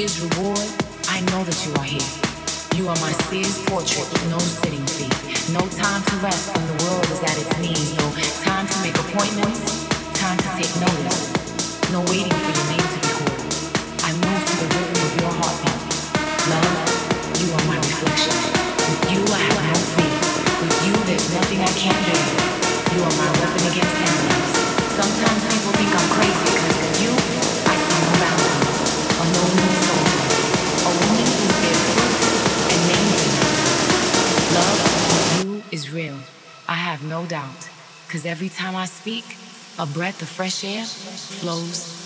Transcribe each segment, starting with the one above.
gives reward, I know that you are here. You are my seer's portrait with no sitting feet, No time to rest when the world is at its knees. No time to make appointments. Cause every time I speak, a breath of fresh air flows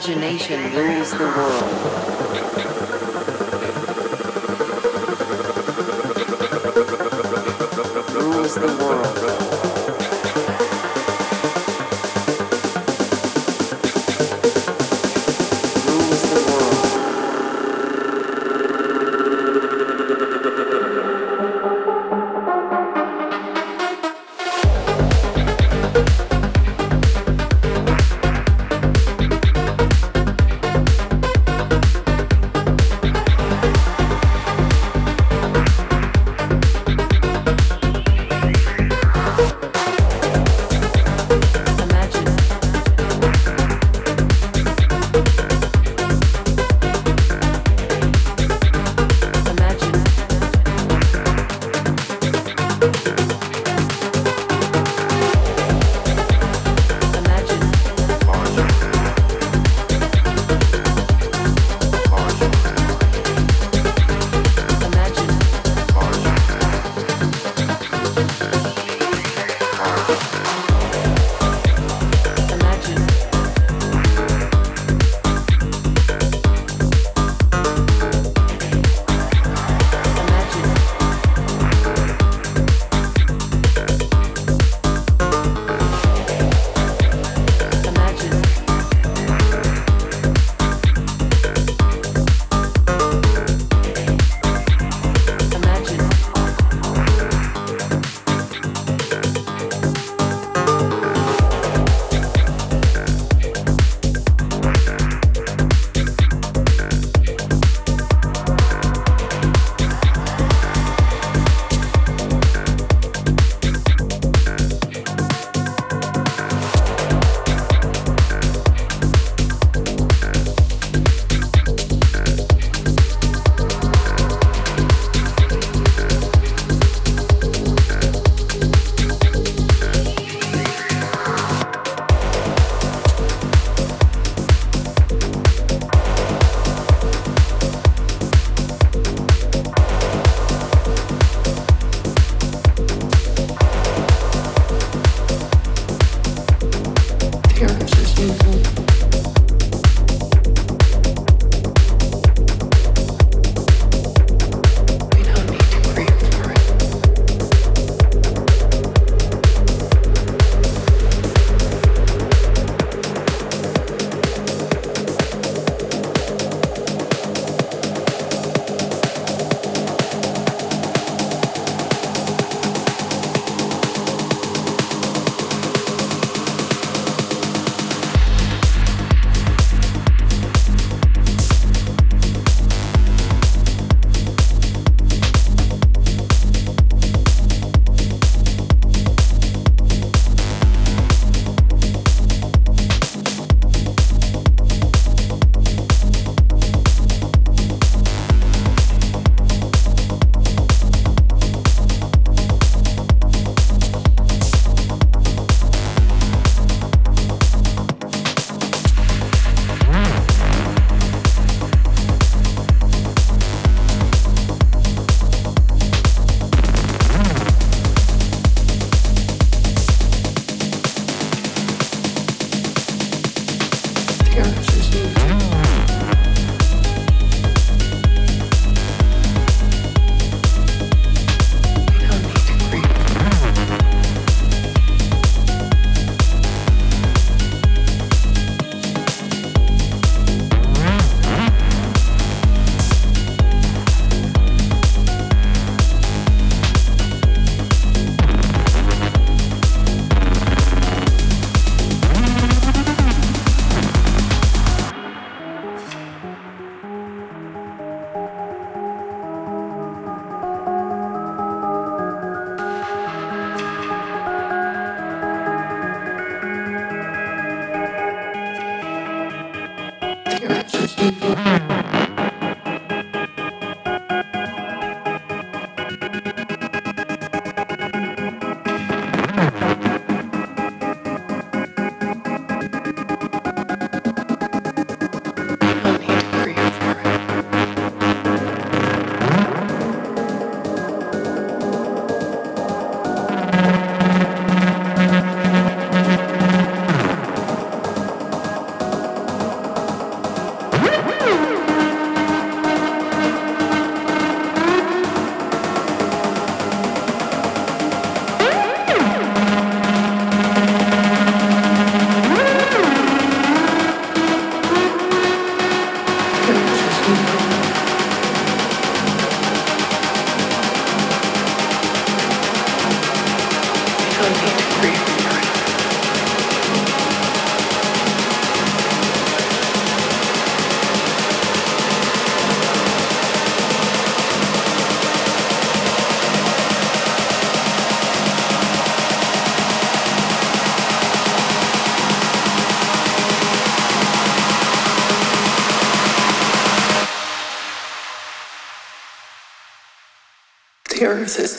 Imagination rules the world.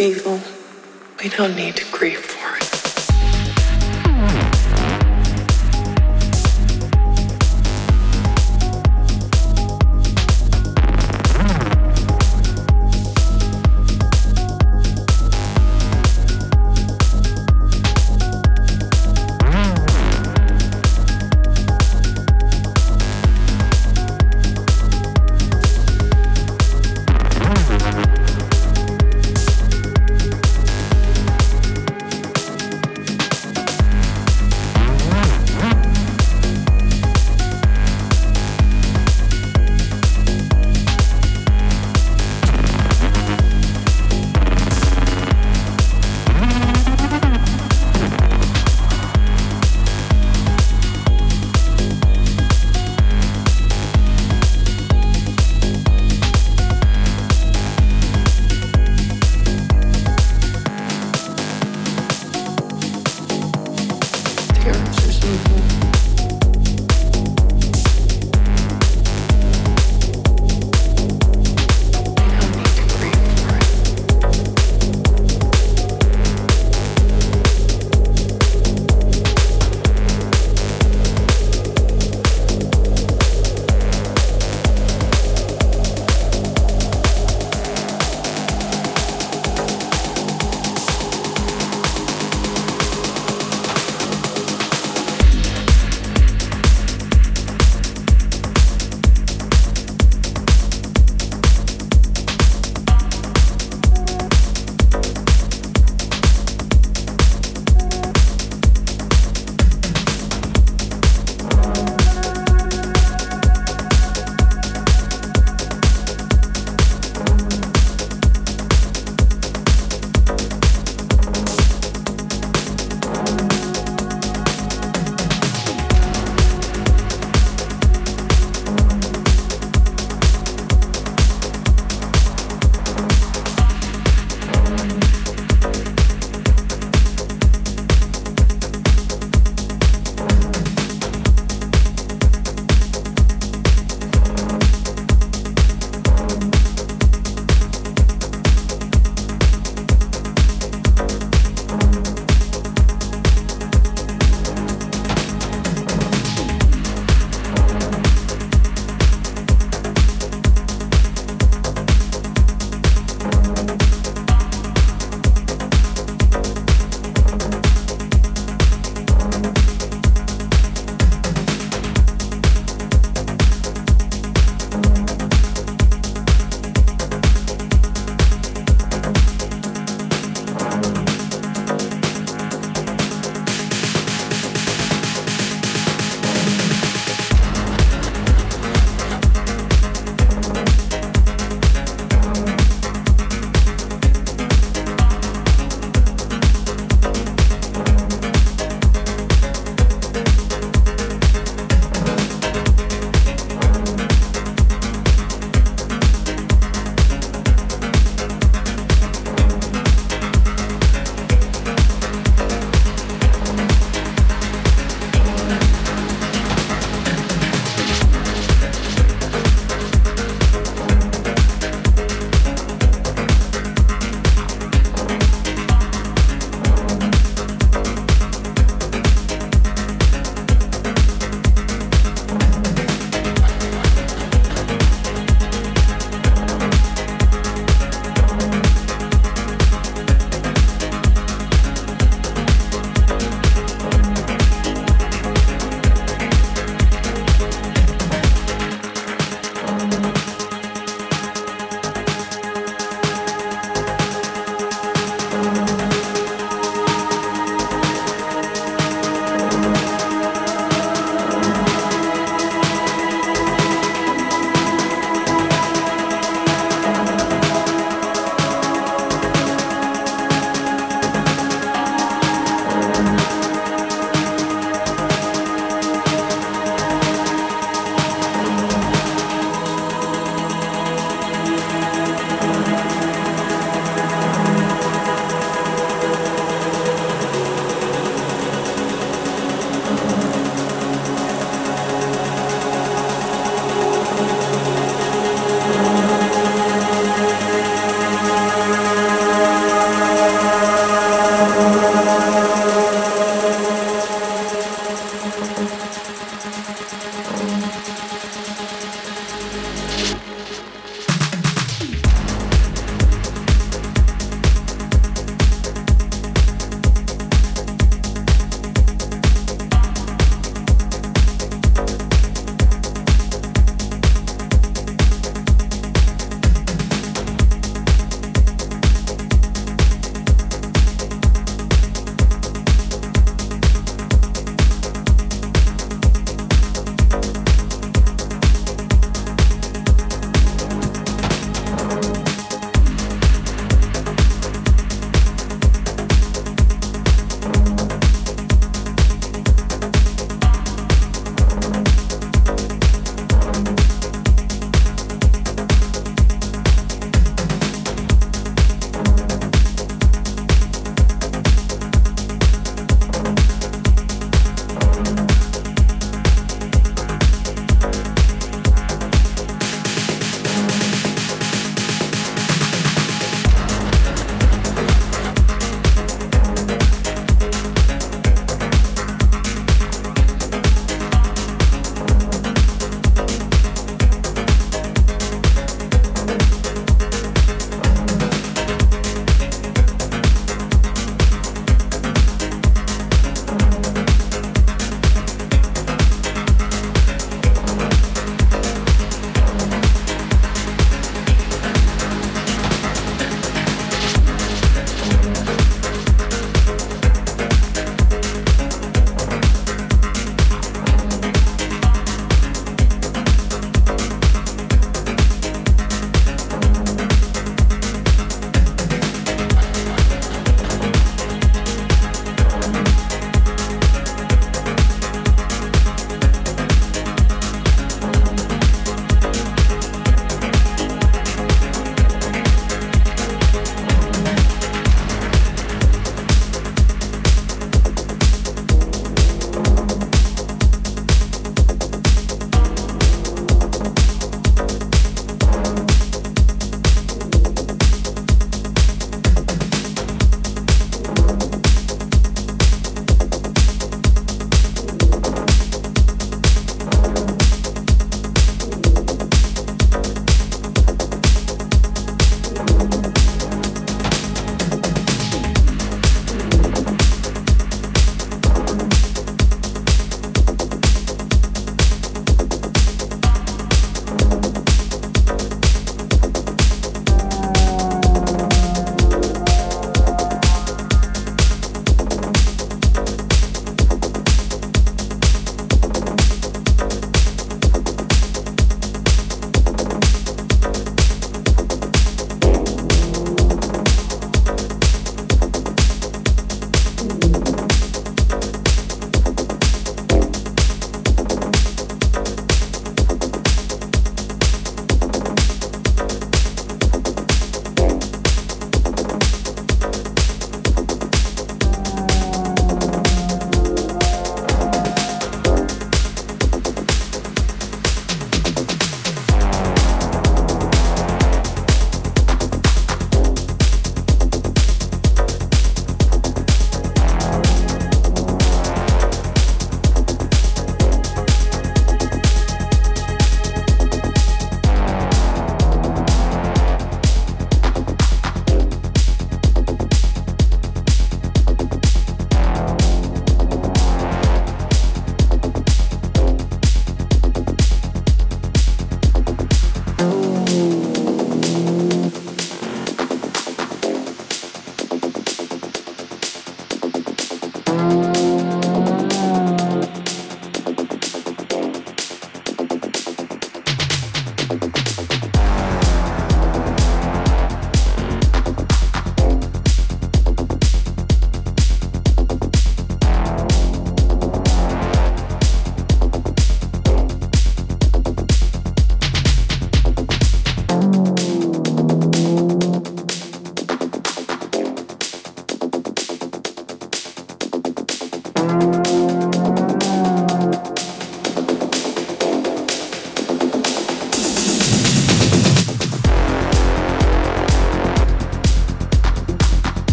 Evil, we don't need to grieve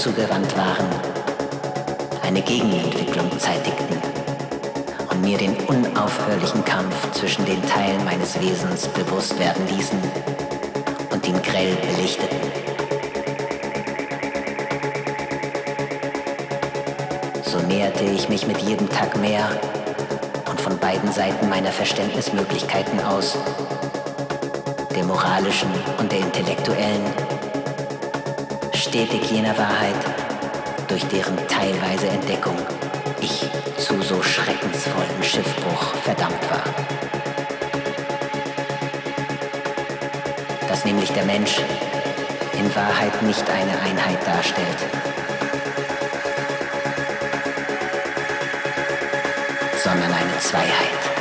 zugewandt waren, eine Gegenentwicklung zeitigten und mir den unaufhörlichen Kampf zwischen den Teilen meines Wesens bewusst werden ließen und ihn grell belichteten. So näherte ich mich mit jedem Tag mehr und von beiden Seiten meiner Verständnismöglichkeiten aus, der moralischen und der intellektuellen, stetig jener Wahrheit, durch deren teilweise Entdeckung ich zu so schreckensvollem Schiffbruch verdammt war. Dass nämlich der Mensch in Wahrheit nicht eine Einheit darstellt, sondern eine Zweiheit.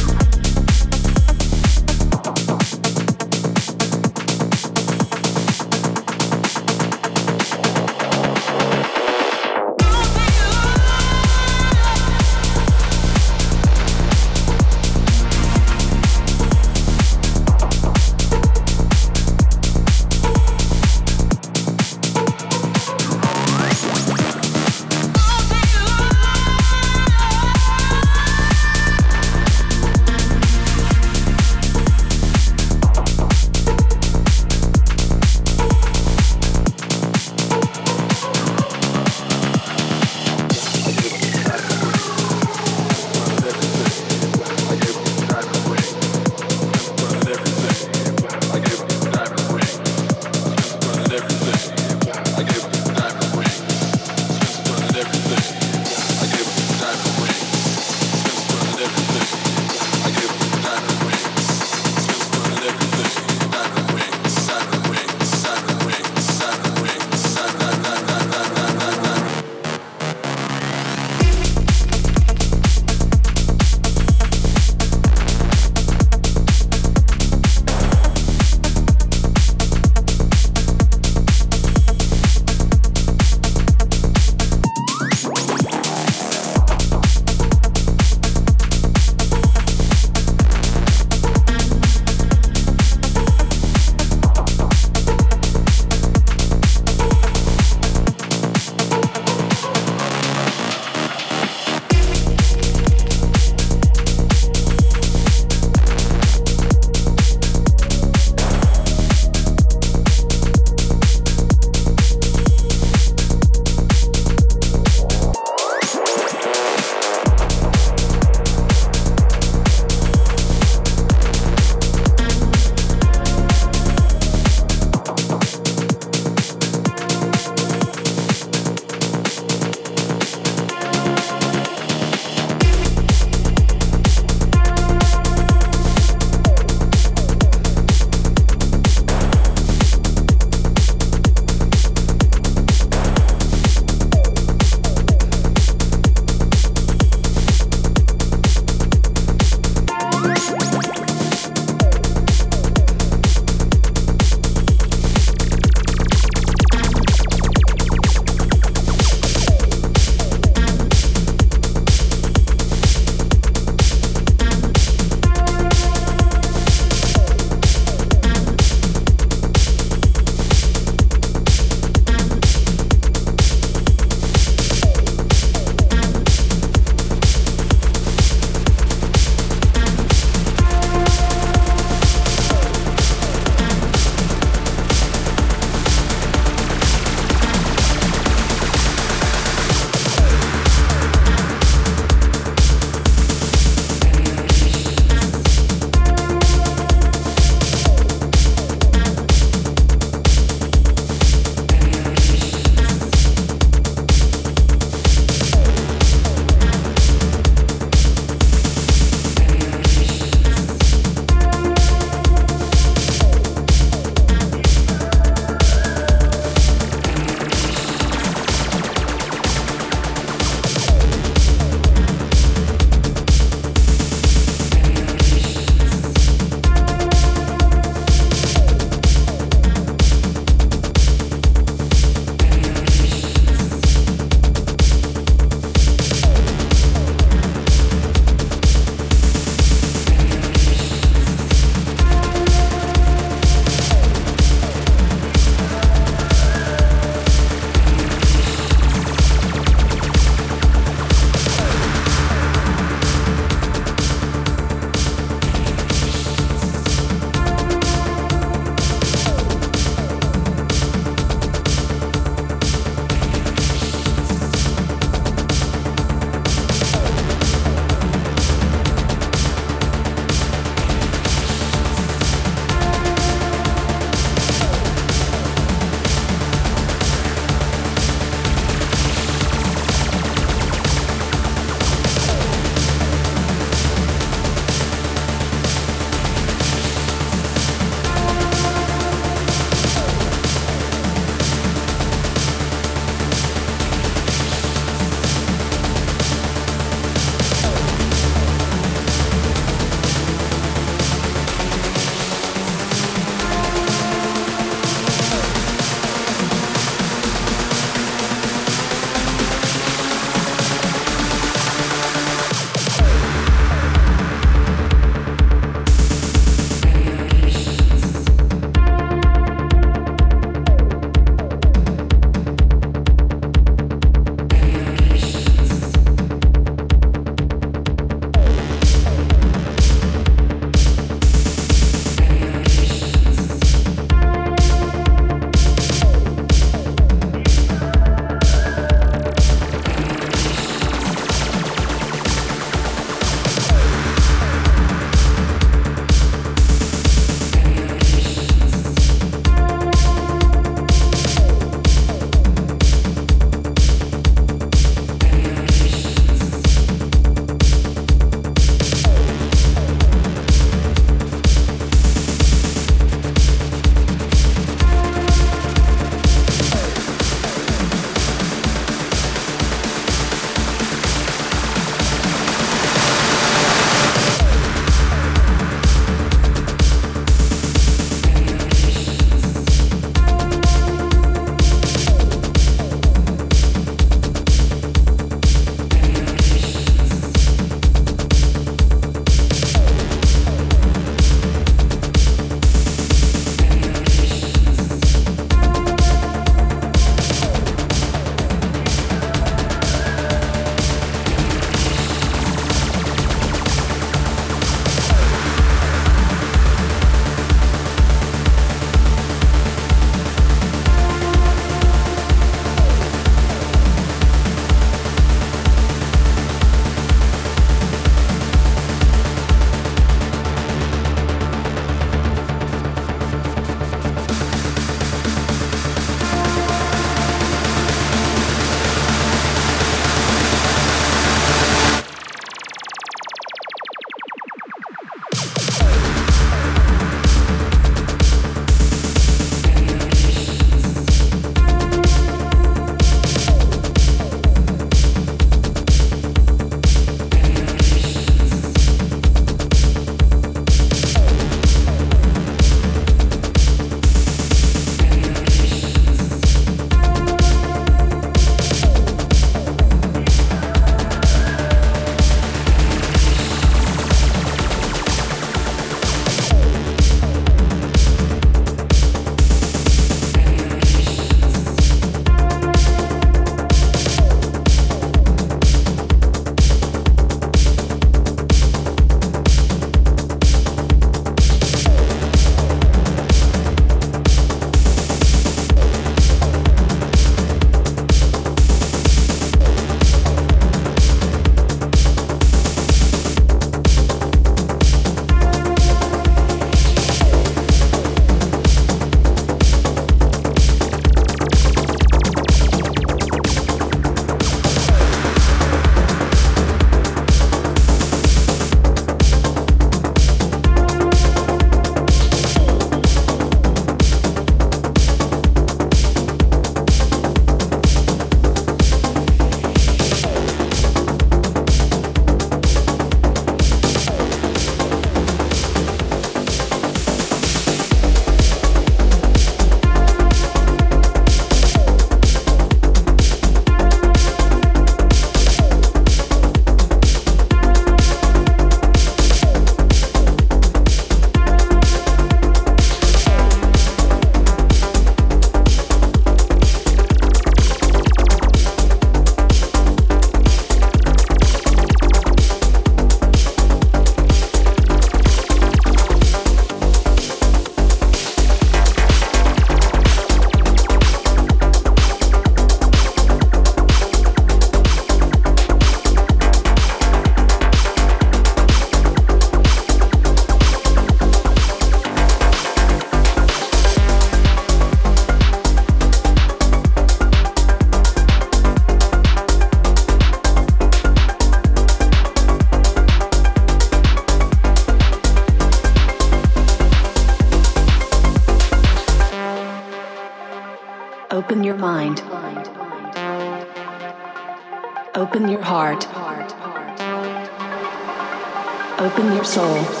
Soul.